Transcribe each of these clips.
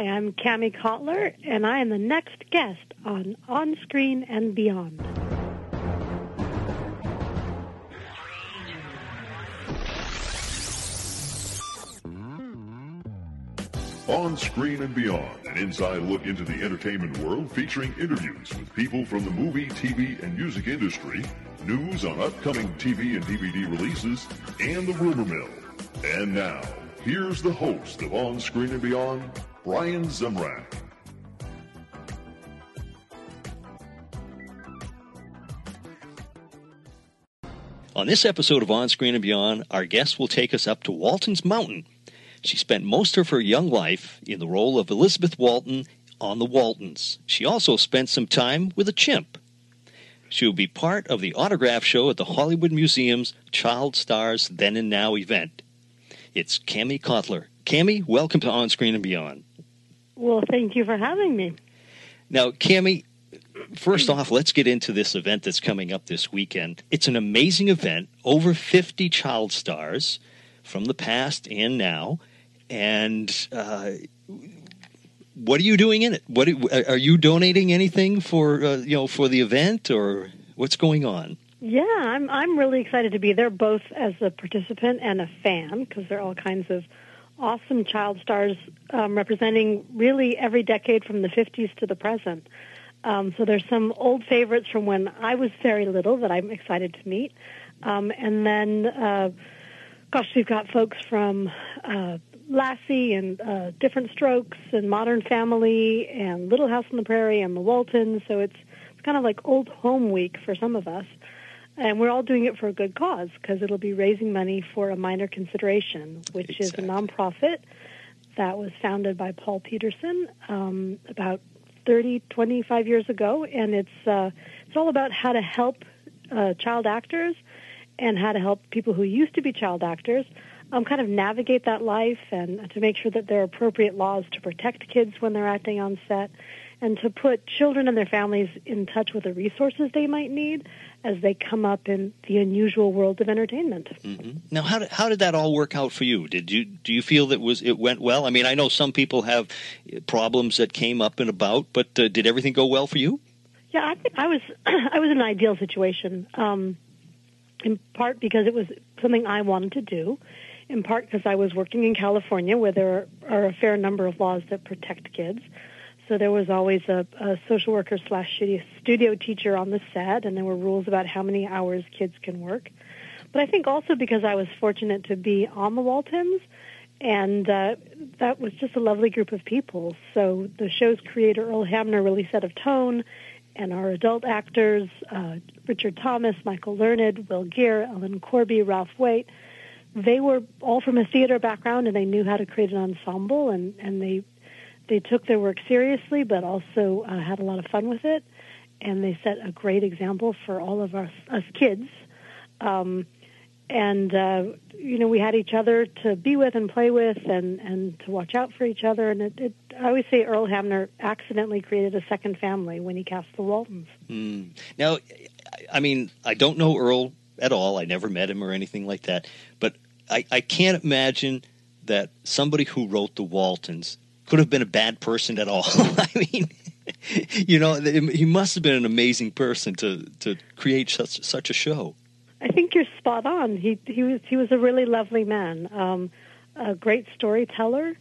Hi, I'm Kami Cotler, and I am the next guest on On Screen and Beyond. On Screen and Beyond, an inside look into the entertainment world featuring interviews with people from the movie, TV, and music industry, news on upcoming TV and DVD releases, and the rumor mill. And now, here's the host of On Screen and Beyond, Brian Zemrak. On this episode of On Screen and Beyond, our guest will take us up to Walton's Mountain. She spent most of her young life in the role of Elizabeth Walton on The Waltons. She also spent some time with a chimp. She will be part of the autograph show at the Hollywood Museum's Child Stars Then and Now event. It's Kami Cotler. Kami, welcome to On Screen and Beyond. Well, thank you for having me. Now, Kami, first off, let's get into this event that's coming up this weekend. It's an amazing event, over 50 child stars from the past and now. And uh, what are you doing in it? What are you donating anything for uh, you know for the event or what's going on? Yeah, I'm I'm really excited to be there, both as a participant and a fan, because there are all kinds of awesome child stars um, representing really every decade from the 50s to the present. Um, so there's some old favorites from when I was very little that I'm excited to meet, um, and then, uh, gosh, we've got folks from uh, Lassie and uh, Diff'rent Strokes and Modern Family and Little House on the Prairie and the Waltons. So it's it's kind of like old home week for some of us. And we're all doing it for a good cause because it'll be raising money for a minor consideration, which exactly. is a nonprofit that was founded by Paul Petersen um, about 30, 25 years ago, and it's uh, it's all about how to help uh, child actors and how to help people who used to be child actors um, kind of navigate that life and to make sure that there are appropriate laws to protect kids when they're acting on set and to put children and their families in touch with the resources they might need as they come up in the unusual world of entertainment. Mm-hmm. Now, how did, how did that all work out for you? Did you do you feel that was it went well? I mean, I know some people have problems that came up and about, but uh, did everything go well for you? Yeah, I think I was I was in an ideal situation. Um, in part because it was something I wanted to do, in part because I was working in California where there are a fair number of laws that protect kids. So there was always a, a social worker slash studio teacher on the set, and there were rules about how many hours kids can work. But I think also because I was fortunate to be on the Waltons, and uh, that was just a lovely group of people. So the show's creator, Earl Hamner, really set a tone, and our adult actors, uh, Richard Thomas, Michael Learned, Will Geer, Ellen Corby, Ralph Waite, they were all from a theater background and they knew how to create an ensemble and, and they they took their work seriously, but also uh, had a lot of fun with it, and they set a great example for all of us, us kids. Um, and uh, you know, we had each other to be with and play with, and and to watch out for each other. And it, it I always say Earl Hamner accidentally created a second family when he cast the Waltons. Mm. Now, I mean, I don't know Earl at all. I never met him or anything like that, but I, I can't imagine that somebody who wrote the Waltons could have been a bad person at all. I mean, you know, he must have been an amazing person to to create such such a show. I think you're spot on. He he was he was a really lovely man, um, a great storyteller,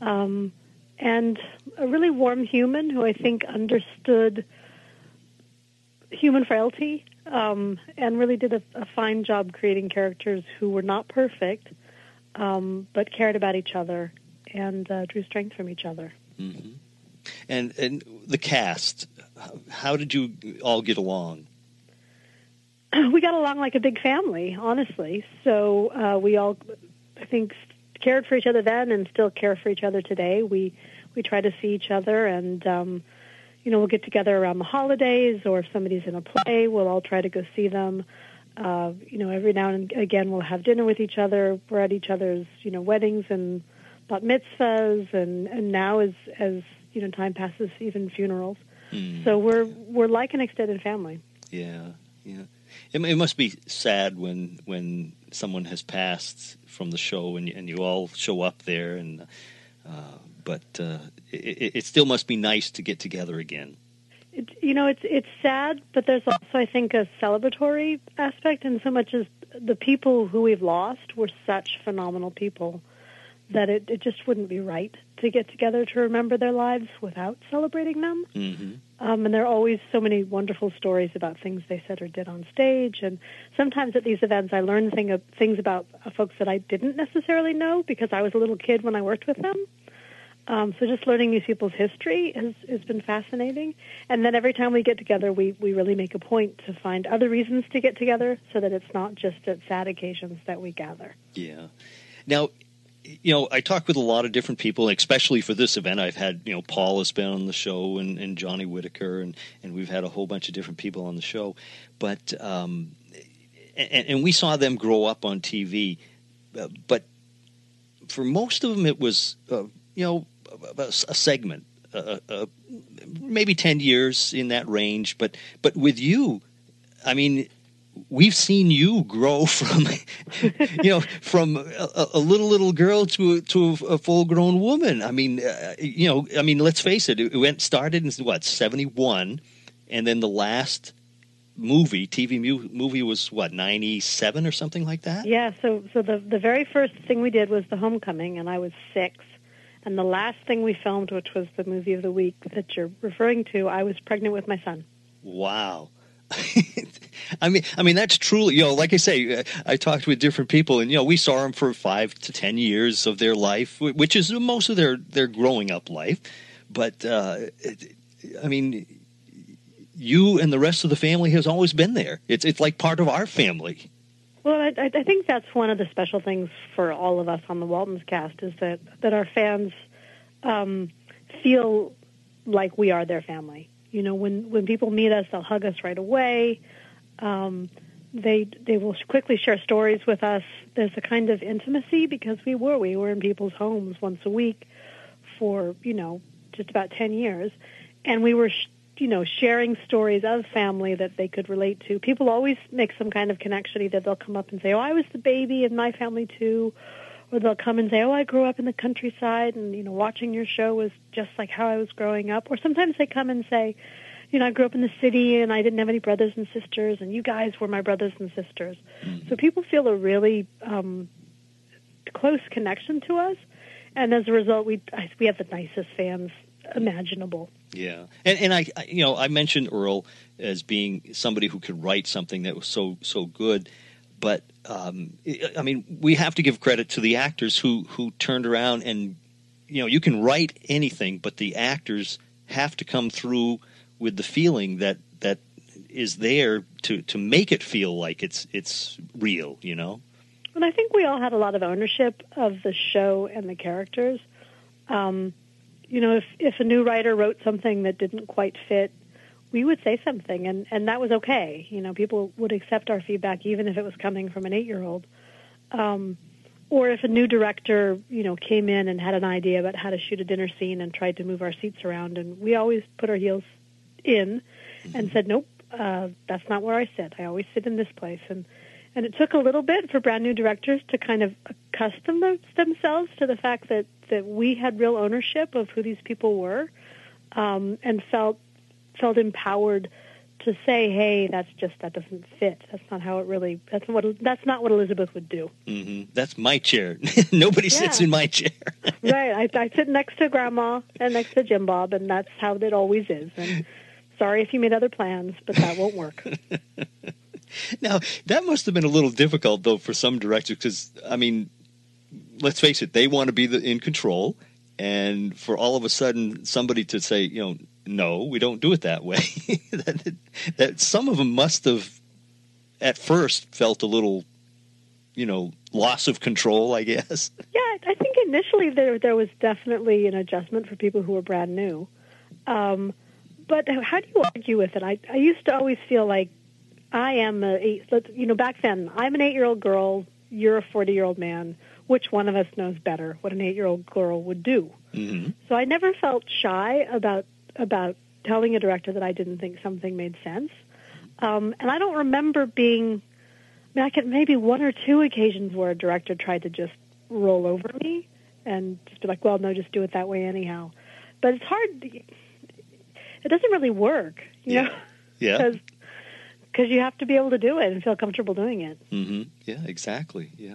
um, and a really warm human who I think understood human frailty um, and really did a, a, fine job creating characters who were not perfect, um, but cared about each other and uh, drew strength from each other. Mm-hmm. And and the cast, how did you all get along? We got along like a big family, honestly. So uh, we all, I think, cared for each other then, and still care for each other today. We we try to see each other, and um, you know, we'll get together around the holidays, or if somebody's in a play, we'll all try to go see them. Uh, you know, every now and again, we'll have dinner with each other. We're at each other's, you know, weddings and bat mitzvahs, and and now as as you know time passes, even funerals. Mm. So we're we're like an extended family. Yeah, yeah. It, it, must be sad when when someone has passed from the show and and you all show up there and uh, but uh, it, it still must be nice to get together again. It, you know, it's it's sad, but there's also, I think, a celebratory aspect, in so much as the people who we've lost were such phenomenal people that it, it just wouldn't be right to get together to remember their lives without celebrating them. Mm-hmm. Um, and there are always so many wonderful stories about things they said or did on stage. And sometimes at these events, I learn thing, things about uh, folks that I didn't necessarily know because I was a little kid when I worked with them. Um, so just learning these people's history has, has been fascinating. And then every time we get together, we, we really make a point to find other reasons to get together so that it's not just at sad occasions that we gather. Yeah. Now, you know, I talk with a lot of different people, especially for this event. I've had, you know, Paul has been on the show and, and Johnny Whitaker, and, and we've had a whole bunch of different people on the show. But, um, and, and we saw them grow up on TV. Uh, but for most of them, it was, uh, you know, a, a segment, uh, maybe 10 years in that range. But, but with you, I mean, we've seen you grow from, you know, from a, a, little little girl to to a full grown woman. I mean, uh, you know, I mean, let's face it. It went started in what seventy one, and then the last movie TV mu- movie was what ninety seven or something like that. Yeah. So so the the very first thing we did was the Homecoming, and I was six. And the last thing we filmed, which was the movie of the week that you're referring to, I was pregnant with my son. Wow. I mean, I mean that's truly, you know, like I say, uh, I talked with different people, and you know, we saw them for five to ten years of their life, which is most of their their growing up life. But uh, I mean, you and the rest of the family has always been there. It's it's like part of our family. Well, I, I think that's one of the special things for all of us on the Waltons cast is that that our fans um, feel like we are their family. You know, when when people meet us, they'll hug us right away. Um, they they will quickly share stories with us. There's a kind of intimacy because we were we were in people's homes once a week for you know just about ten years, and we were you know sharing stories of family that they could relate to. People always make some kind of connection. Either they'll come up and say, "Oh, I was the baby in my family too," or they'll come and say, "Oh, I grew up in the countryside, and you know watching your show was just like how I was growing up." Or sometimes they come and say you know, I grew up in the city and I didn't have any brothers and sisters, and you guys were my brothers and sisters. Mm-hmm. So people feel a really um, close connection to us, and as a result, we we have the nicest fans imaginable. Yeah, and and I, I you know I mentioned Earl as being somebody who could write something that was so so good, but um, I mean we have to give credit to the actors who who turned around and you know you can write anything, but the actors have to come through with the feeling that that is there to to make it feel like it's it's real, you know. And I think we all had a lot of ownership of the show and the characters. Um, you know, if if a new writer wrote something that didn't quite fit, we would say something, and and that was okay. You know, people would accept our feedback even if it was coming from an eight year old. Um, or if a new director, you know, came in and had an idea about how to shoot a dinner scene and tried to move our seats around, and we always put our heels in and said, nope, uh, that's not where I sit. I always sit in this place. And, and it took a little bit for brand new directors to kind of accustom themselves to the fact that, that we had real ownership of who these people were um, and felt, felt empowered to say, "Hey, that's just that doesn't fit. That's not how it really. That's what that's not what Elizabeth would do." Mm-hmm. That's my chair. Nobody yeah. sits in my chair. right. I, I sit next to Grandma and next to Jim Bob, and that's how it always is. And Sorry if you made other plans, but that won't work. now, that must have been a little difficult, though, for some directors, because, I mean, let's face it, they want to be the, in control. And for all of a sudden, somebody to say, you know, no, we don't do it that way. that, that some of them must have, at first, felt a little, you know, loss of control, I guess. Yeah, I think initially there there was definitely an adjustment for people who were brand new. Um, but how do you argue with it? I, I used to always feel like I am a, you know, back then, I'm an eight year old girl, you're a 40 year old man. Which one of us knows better what an eight year old girl would do? Mm-hmm. So I never felt shy about, about telling a director that I didn't think something made sense. Um, and I don't remember being, I mean, I could maybe one or two occasions where a director tried to just roll over me and just be like, well, no, just do it that way anyhow. But it's hard. It doesn't really work, you Yeah. know, Yeah. because because you have to be able to do it and feel comfortable doing it. Mm-hmm. Yeah, exactly. Yeah.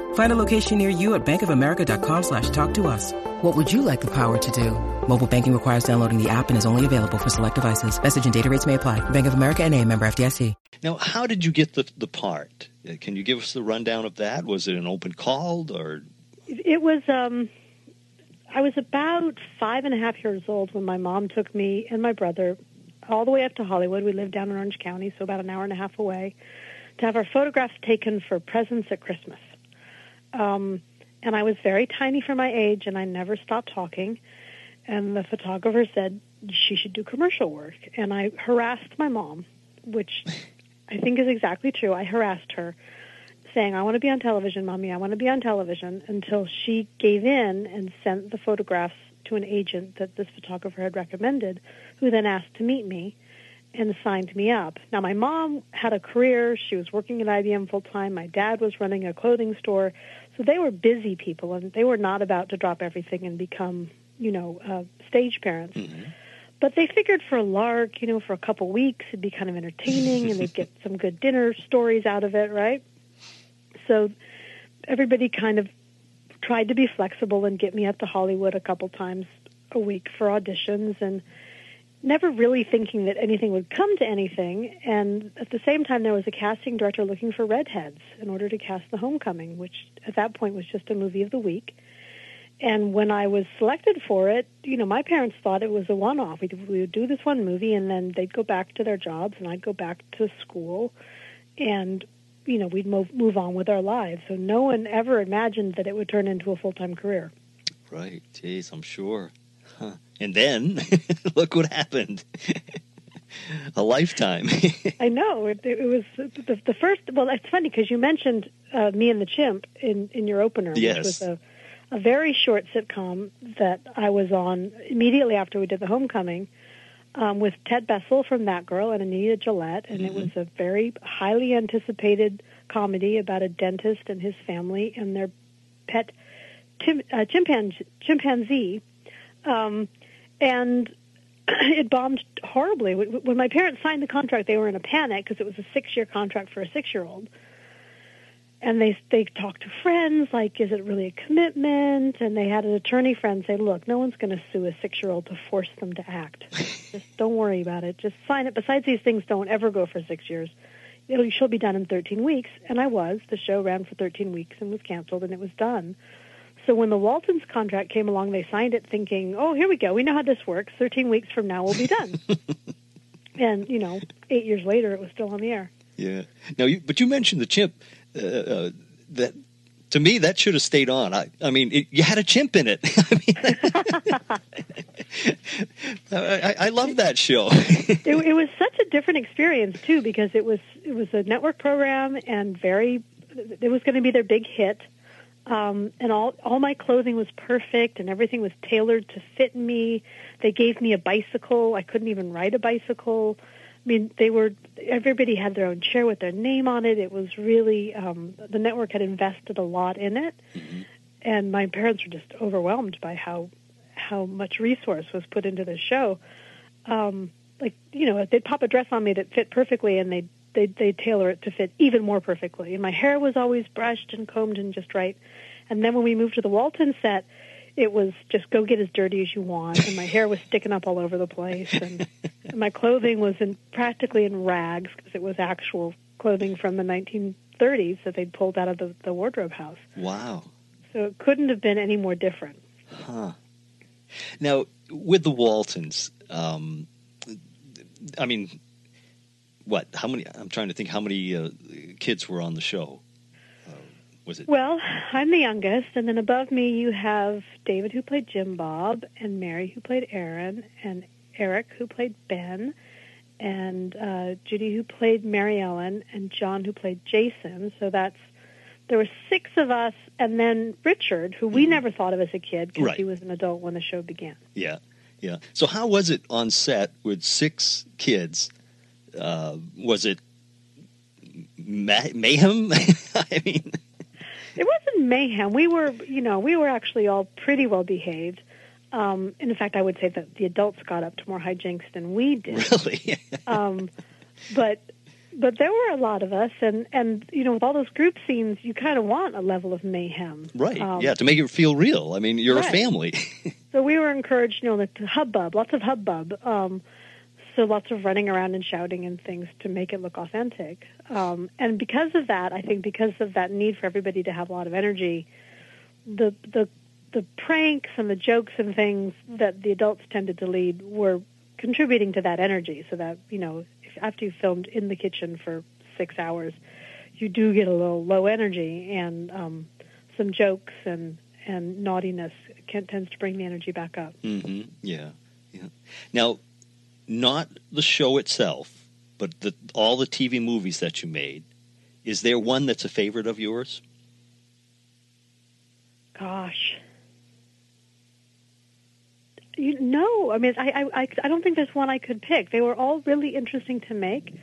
Find a location near you at bankofamerica.com slash talk to us. What would you like the power to do? Mobile banking requires downloading the app and is only available for select devices. Message and data rates may apply. Bank of America and a member FDIC. Now, how did you get the the part? Uh, Can you give us the rundown of that? Was it an open call or? It was. um I was about five and a half years old when my mom took me and my brother all the way up to Hollywood. We lived down in Orange County, so about an hour and a half away, to have our photographs taken for presents at Christmas. Um, and I was very tiny for my age, and I never stopped talking. And the photographer said she should do commercial work, and I harassed my mom, which I think is exactly true. I harassed her saying, I want to be on television, Mommy, I want to be on television, until she gave in and sent the photographs to an agent that this photographer had recommended, who then asked to meet me and signed me up. Now, my mom had a career. She was working at IBM full time. My dad was running a clothing store. So they were busy people, and they were not about to drop everything and become, you know, uh, stage parents. But they figured for a lark, you know, for a couple weeks, it'd be kind of entertaining, and they'd get some good dinner stories out of it, right? So everybody kind of tried to be flexible and get me up to Hollywood a couple times a week for auditions, and never really thinking that anything would come to anything. And at the same time, there was a casting director looking for redheads in order to cast The Homecoming, which at that point was just a movie of the week. And when I was selected for it, you know, my parents thought it was a one-off. We we would do this one movie, and then they'd go back to their jobs, and I'd go back to school, and you know, we'd move move on with our lives. So no one ever imagined that it would turn into a full-time career. Right. Jeez, I'm sure. Huh. And then look what happened. a lifetime. I know it, it was the, the first. Well, it's funny because you mentioned uh, me and the chimp in in your opener, Yes. which was a a very short sitcom that I was on immediately after we did the Homecoming um, with Ted Bessell from That Girl and Anita Gillette, and it was a very highly anticipated comedy about a dentist and his family and their pet uh, chimpan- chimpanzee. Um, and it bombed horribly. When my parents signed the contract, they were in a panic because it was a six-year contract for a six-year-old. And they they talked to friends, like, is it really a commitment? And they had an attorney friend say, look, no one's going to sue a six-year-old to force them to act. Just don't worry about it. Just sign it. Besides, these things don't ever go for six years. It'll, she'll be done in 13 weeks. And I was. The show ran for 13 weeks and was canceled, and it was done. So when the Waltons contract came along, they signed it thinking, oh, here we go. We know how this works. 13 weeks from now, we'll be done. and, you know, eight years later, it was still on the air. yeah. Now, you, but you mentioned the chimp. Uh, uh, that to me, that should have stayed on. I, I mean, it, you had a chimp in it. I mean, I, I, I love that show. it, it was such a different experience too because it was it was a network program and very it was going to be their big hit um, and all all my clothing was perfect and everything was tailored to fit me. They gave me a bicycle. I couldn't even ride a bicycle. I mean they were everybody had their own chair with their name on it. It was really um, the network had invested a lot in it. And my parents were just overwhelmed by how how much resource was put into the show. Um, like you know they'd pop a dress on me that fit perfectly and they'd they'd, they'd tailor it to fit even more perfectly. And my hair was always brushed and combed and just right. And then when we moved to the walton set it was just go get as dirty as you want. And my hair was sticking up all over the place. And, and my clothing was in practically in rags because it was actual clothing from the 1930s that they'd pulled out of the, the wardrobe house. Wow. so it couldn't have been any more different. Huh. Now, with the Waltons, um, I mean, what? How many? I'm trying to think. How many uh, kids were on the show? Uh, was it? Well, I'm the youngest, and then above me you have David, who played Jim Bob, and Mary, who played Erin, and Eric, who played Ben, and uh, Judy who played Mary Ellen, and John who played Jason. So that's there were six of us, and then Richard, who we never thought of as a kid because Right. he was an adult when the show began. Yeah, yeah. So how was it on set with six kids? Uh, was it ma- mayhem? I mean, It wasn't mayhem. We were, you know, we were actually all pretty well behaved. Um, in fact, I would say that the adults got up to more hijinks than we did. really? um, but but there were a lot of us, and and you know, with all those group scenes, you kind of want a level of mayhem, right. Um, yeah, to make it feel real. I mean, you're a family. So we were encouraged, you know, to hubbub, lots of hubbub. Um, so lots of running around and shouting and things to make it look authentic. Um, and because of that, I think because of that need for everybody to have a lot of energy, the the the pranks and the jokes and things that the adults tended to lead were contributing to that energy. So that you know, if, after you filmed in the kitchen for six hours, you do get a little low energy and um, some jokes and and naughtiness can, tends to bring the energy back up. hmm Yeah, yeah. Now, not the show itself, but the, all the TV movies that you made. Is there one that's a favorite of yours? Gosh. You, no, I mean, I, I, I, don't think there's one I could pick. They were all really interesting to make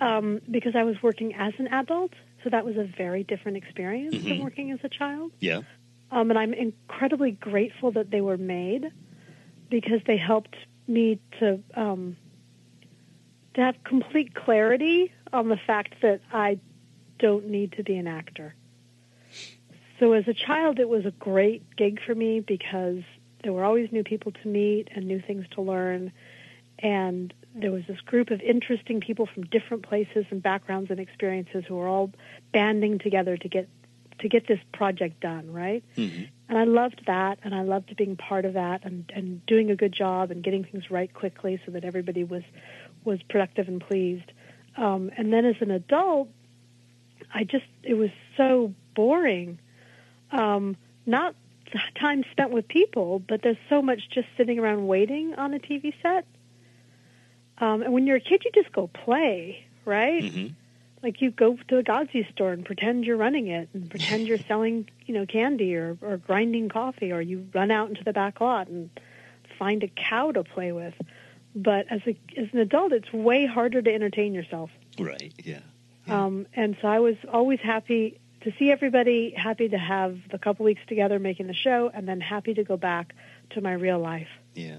um, because I was working as an adult, so that was a very different experience than Mhm. working as a child. Yeah. Um, and I'm incredibly grateful that they were made because they helped me to um, to have complete clarity on the fact that I don't need to be an actor. So as a child, it was a great gig for me because there were always new people to meet and new things to learn, and there was this group of interesting people from different places and backgrounds and experiences who were all banding together to get to get this project done, right? hmm And I loved that, and I loved being part of that, and, and doing a good job, and getting things right quickly, so that everybody was was productive and pleased. Um, and then as an adult, I just it was so boring. Um, not time spent with people, but there's so much just sitting around waiting on a TV set. Um, and when you're a kid, you just go play, right? hmm like you go to a Godsey store and pretend you're running it and pretend you're selling, you know, candy or, or grinding coffee or you run out into the back lot and find a cow to play with. But as a as an adult it's way harder to entertain yourself. Right. Yeah. Yeah. Um and so I was always happy to see everybody, happy to have the couple weeks together making the show and then happy to go back to my real life. Yeah.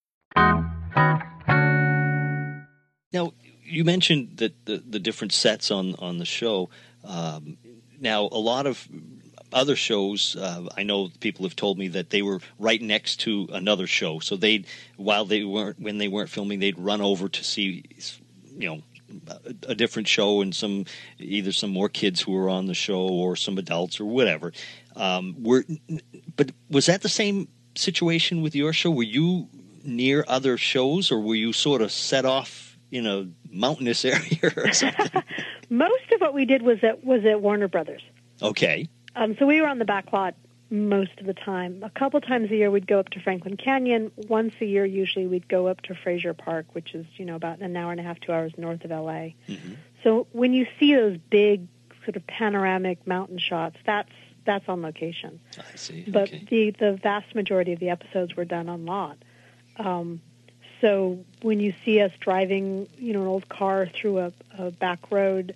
Now, you mentioned that the, the different sets on, on the show. Um, now, a lot of other shows, uh, I know people have told me that they were right next to another show. So they'd, while they weren't, when they weren't filming, they'd run over to see, you know, a, a different show and some, either some more kids who were on the show or some adults or whatever. Um, were, but was that the same situation with your show? Were you near other shows or were you sort of set off in a mountainous area or something? Most of what we did was at was at Warner Brothers. okay. Um, so we were on the back lot most of the time. A couple times a year, we'd go up to Franklin Canyon. Once a year, usually, we'd go up to Frazier Park, which is you know about an hour and a half, two hours north of LA. Mhm. So when you see those big sort of panoramic mountain shots, that's that's on location. I see. But okay. the the vast majority of the episodes were done on lot. Um, so when you see us driving, you know, an old car through a, a back road,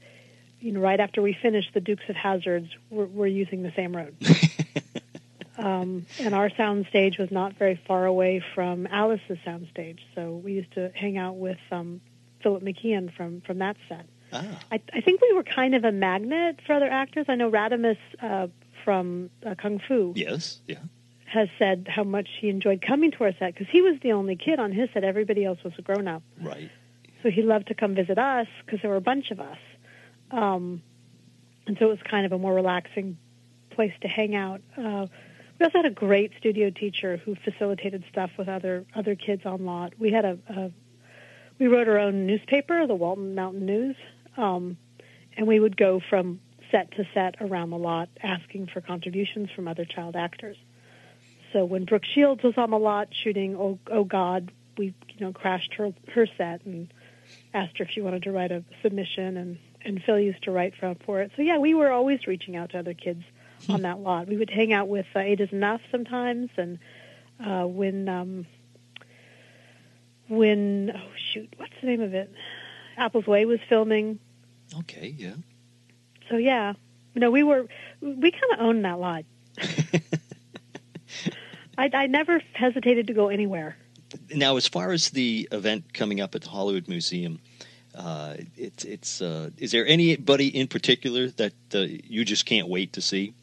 you know, right after we finish the Dukes of Hazards, we're, we're using the same road. um, and our sound stage was not very far away from Alice's sound stage, so we used to hang out with um, Philip McKeon from from that set. ah, I, I think we were kind of a magnet for other actors. I know Radames uh, from uh, Kung Fu yes. Yeah. Has said how much he enjoyed coming to our set because he was the only kid on his set. Everybody else was a grown up. Right. So he loved to come visit us because there were a bunch of us. Um, and so it was kind of a more relaxing place to hang out. Uh, we also had a great studio teacher who facilitated stuff with other other kids on lot. We had a, a we wrote our own newspaper, the Walton Mountain News, um, and we would go from set to set around the lot asking for contributions from other child actors. So when Brooke Shields was on the lot shooting Oh, oh God, we you know crashed her her set and asked her if she wanted to write a submission and and Phil used to write for, for it. So yeah, we were always reaching out to other kids on that lot. We would hang out with uh, Eight Is Enough sometimes, and uh, when um, when oh shoot, what's the name of it? Apple's Way was filming. Okay, yeah. So yeah, no, we were we kind of owned that lot. I, I never hesitated to go anywhere. Now, as far as the event coming up at the Hollywood Museum, uh, it's it's. Uh, is there anybody in particular that uh, you just can't wait to see?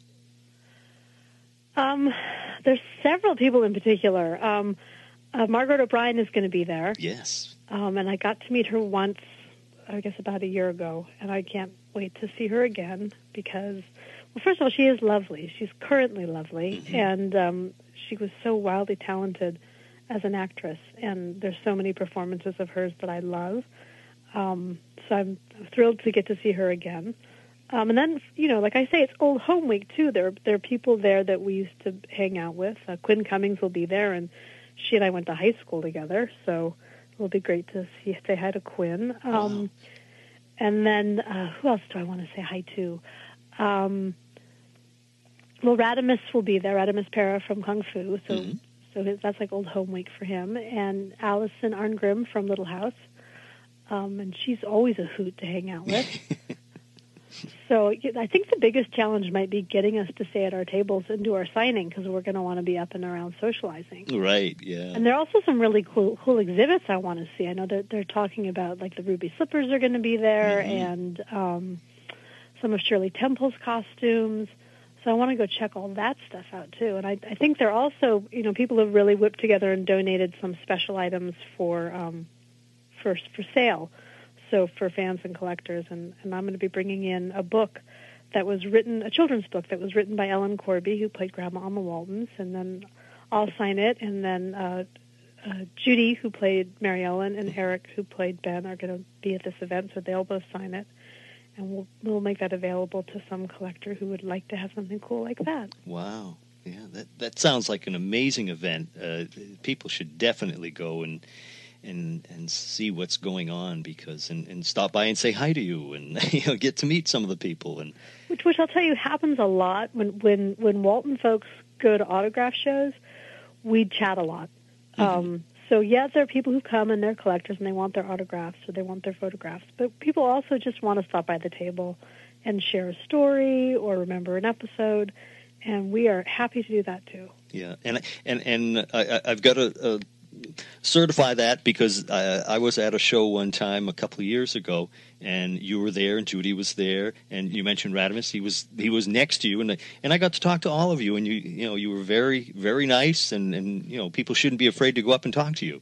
Um, there's several people in particular. Um, uh, Margaret O'Brien is going to be there. Yes. Um, and I got to meet her once, I guess about a year ago, and I can't wait to see her again because, well, first of all, she is lovely. She's currently lovely, Mm-hmm. and um, she was so wildly talented as an actress. And there's so many performances of hers that I love. Um, so I'm thrilled to get to see her again. Um, and then, you know, like I say, it's Old Home Week too. There, there are people there that we used to hang out with. Uh, Quinn Cummings will be there, and she and I went to high school together, so it'll be great to see say hi to Quinn. Um, And then, uh, who else do I want to say hi to? Um, well, Radames will be there. Radames Pera from Kung Fu, so Mhm. so his, that's like Old Home Week for him. And Allison Arngrim from Little House, um, and she's always a hoot to hang out with. So I think the biggest challenge might be getting us to stay at our tables and do our signing because we're going to want to be up and around socializing. Right. Yeah. And there are also some really cool cool exhibits I want to see. I know that they're talking about like the ruby slippers are going to be there Mhm. and um, some of Shirley Temple's costumes. So I want to go check all that stuff out too. And I, I think they're also you know people have really whipped together and donated some special items for um, for for sale. So for fans and collectors, and, and I'm going to be bringing in a book that was written, a children's book that was written by Ellen Corby, who played Grandma the Waltons, and then I'll sign it, and then uh, uh, Judy, who played Mary Ellen, and Eric, who played Ben, are going to be at this event, so they'll both sign it, and we'll we'll make that available to some collector who would like to have something cool like that. Wow. Yeah, that that sounds like an amazing event. Uh, people should definitely go and and and see what's going on because and, and stop by and say hi to you and you know get to meet some of the people and which which I'll tell you happens a lot when when when Walton folks go to autograph shows. We chat a lot. Um, so yes, there are people who come and they're collectors and they want their autographs or they want their photographs, but people also just want to stop by the table and share a story or remember an episode, and we are happy to do that too. yeah. And and and I, I've got a, uh, certify that because uh, I was at a show one time a couple of years ago and you were there and Judy was there and you mentioned Radames he was he was next to you and I- and I got to talk to all of you and you you know you were very very nice and and you know people shouldn't be afraid to go up and talk to you.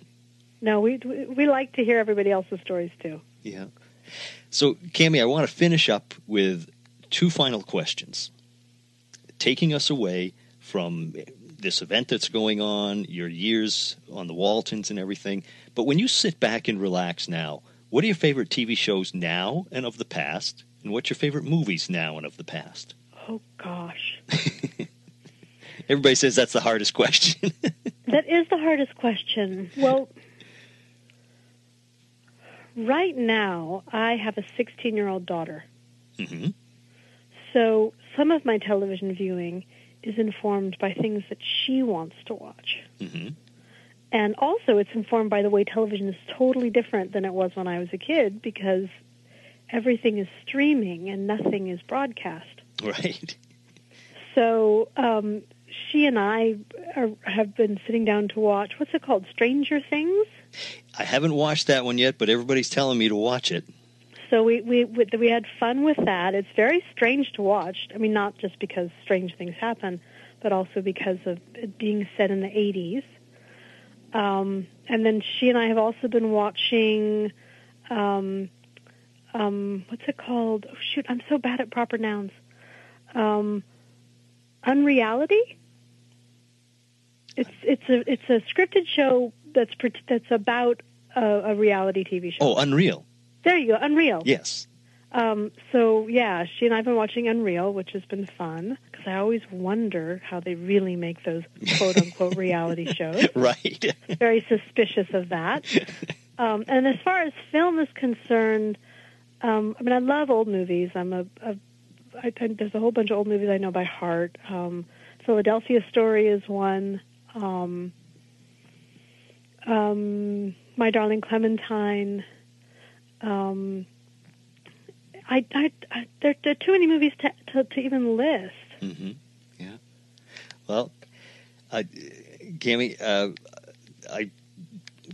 No, we we we like to hear everybody else's stories too. Yeah. So, Kami, I want to finish up with two final questions. Taking us away from this event that's going on, your years on the Waltons and everything, but when you sit back and relax now, what are your favorite TV shows now and of the past? And what's your favorite movies now and of the past? Oh gosh. Everybody says that's the hardest question. That is the hardest question. Well, right now, I have a 16 year old daughter. hmm So some of my television viewing is informed by things that she wants to watch. hmm And also, it's informed by the way television is totally different than it was when I was a kid because everything is streaming and nothing is broadcast. Right. So um, she and I are, have been sitting down to watch what's it called, Stranger Things. I haven't watched that one yet, but everybody's telling me to watch it. So we, we we had fun with that. It's very strange to watch. I mean, not just because strange things happen, but also because of it being set in the 80s. Um, and then she and I have also been watching, um, um, what's it called? Oh, shoot, I'm so bad at proper nouns. Um, Unreality. It's it's a it's a scripted show that's that's about a, a reality TV show. Oh, Unreal. There you go, Unreal. Yes. Um, so yeah, she and I've been watching Unreal, which has been fun because I always wonder how they really make those quote unquote reality shows. Right. Very suspicious of that. Um, and as far as film is concerned, um, I mean, I love old movies. I'm a, a I, I, there's a whole bunch of old movies I know by heart. Um, Philadelphia Story is one. Um, um, My Darling Clementine. Um, I, I, I there, there, are too many movies to, to, to even list. Mm-hmm. Yeah. Well, I, Kami, uh, I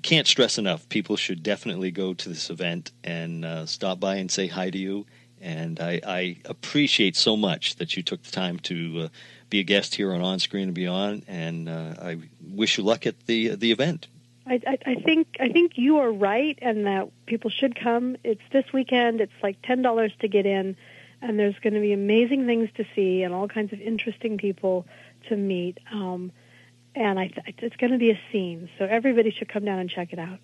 can't stress enough. People should definitely go to this event and uh, stop by and say hi to you. And I, I, appreciate so much that you took the time to uh, be a guest here on On Screen and Beyond. And uh, I wish you luck at the the event. I, I, I think I think you are right, and that people should come. It's this weekend. It's like ten dollars to get in, and there's going to be amazing things to see and all kinds of interesting people to meet. Um, and I th- it's going to be a scene, so everybody should come down and check it out.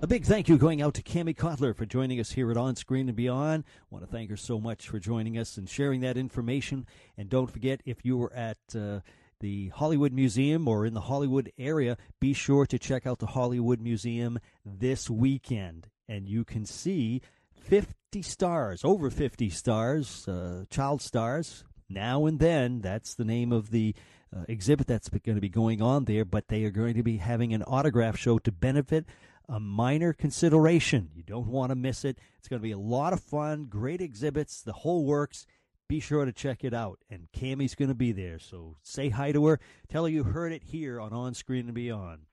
A big thank you going out to Kami Cotler for joining us here at On Screen and Beyond. I want to thank her so much for joining us and sharing that information. And don't forget, if you were at uh, the Hollywood Museum or in the Hollywood area, be sure to check out the Hollywood Museum this weekend. And you can see 50 stars, over 50 stars, uh, child stars, now and then. That's the name of the uh, exhibit that's going to be going on there, but they are going to be having an autograph show to benefit a minor consideration. You don't want to miss it. It's going to be a lot of fun, great exhibits, the whole works. Be sure to check it out. And Kami's going to be there, so say hi to her. Tell her you heard it here on On Screen and Beyond.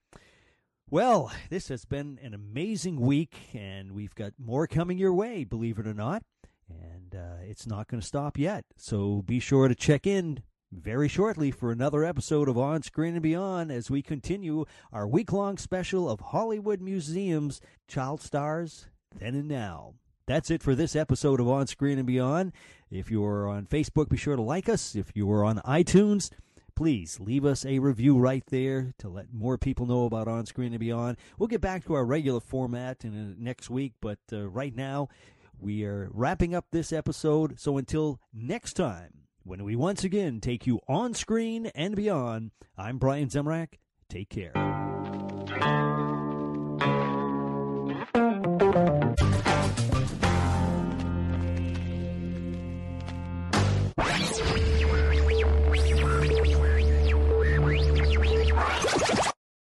Well, this has been an amazing week, and we've got more coming your way, believe it or not. And uh, it's not going to stop yet. So be sure to check in very shortly for another episode of On Screen and Beyond as we continue our week long special of Hollywood Museum's Child Stars Then and Now. That's it for this episode of On Screen and Beyond. If you're on Facebook, be sure to like us. If you are on iTunes, please leave us a review right there to let more people know about On Screen and Beyond. We'll get back to our regular format in uh, next week, but uh, right now we are wrapping up this episode. So until next time, when we once again take you on screen and beyond. I'm Brian Zemrak. Take care.